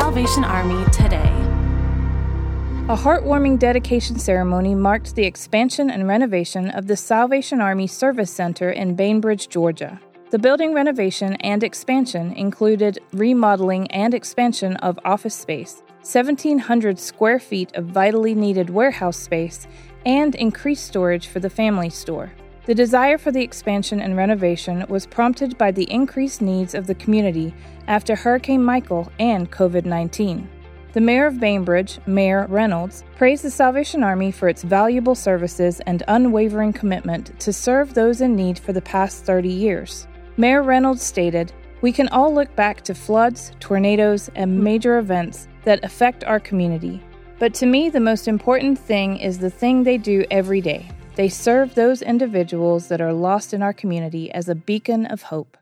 Salvation Army today. A heartwarming dedication ceremony marked the expansion and renovation of the Salvation Army Service Center in Bainbridge, Georgia. The building renovation and expansion included remodeling and expansion of office space, 1,700 square feet of vitally needed warehouse space, and increased storage for the family store. The desire for the expansion and renovation was prompted by the increased needs of the community after Hurricane Michael and COVID 19. The mayor of Bainbridge, Mayor Reynolds, praised the Salvation Army for its valuable services and unwavering commitment to serve those in need for the past 30 years. Mayor Reynolds stated, We can all look back to floods, tornadoes, and major events that affect our community. But to me, the most important thing is the thing they do every day. They serve those individuals that are lost in our community as a beacon of hope.